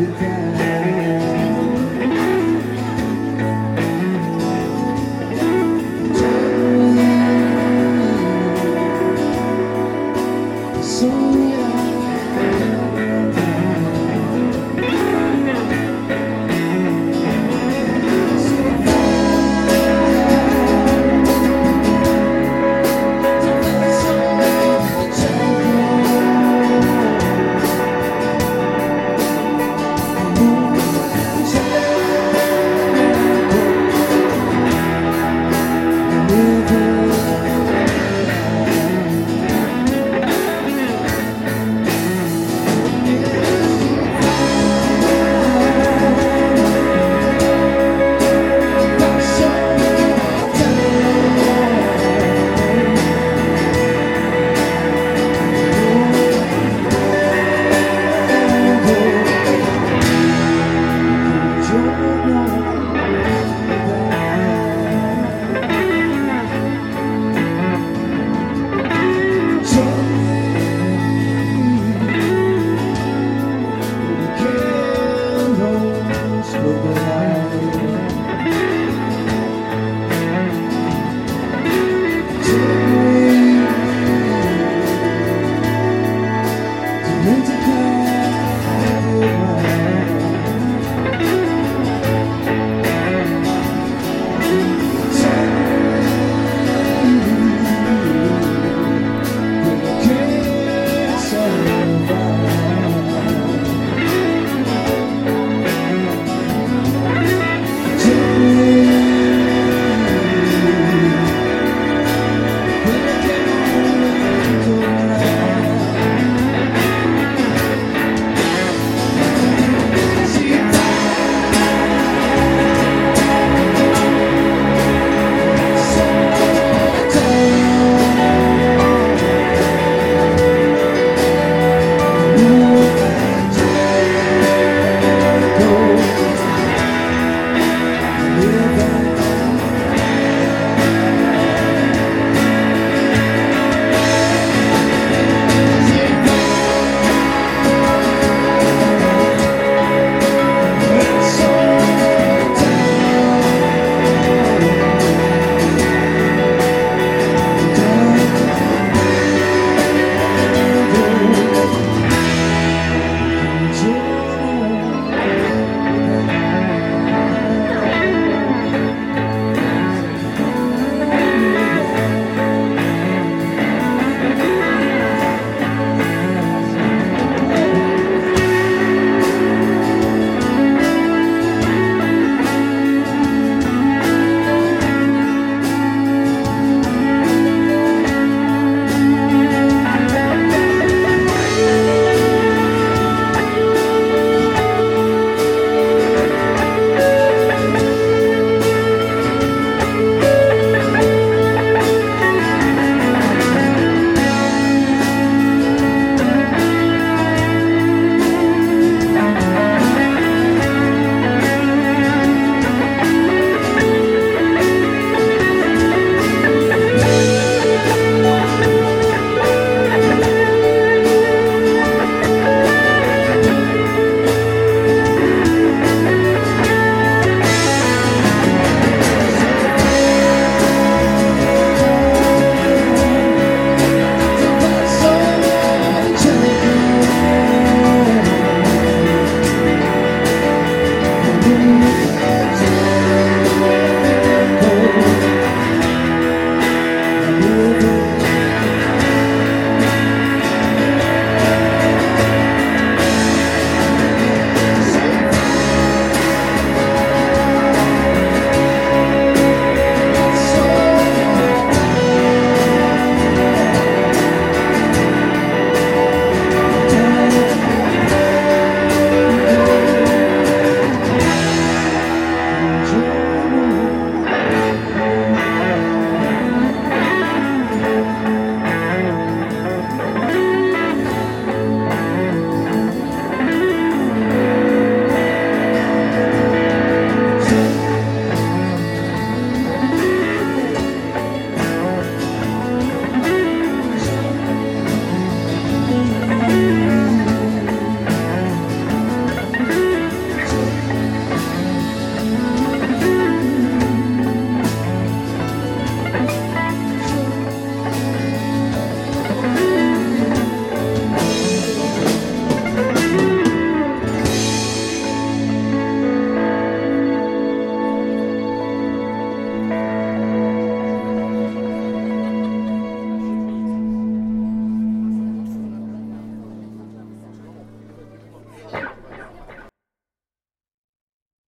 you can.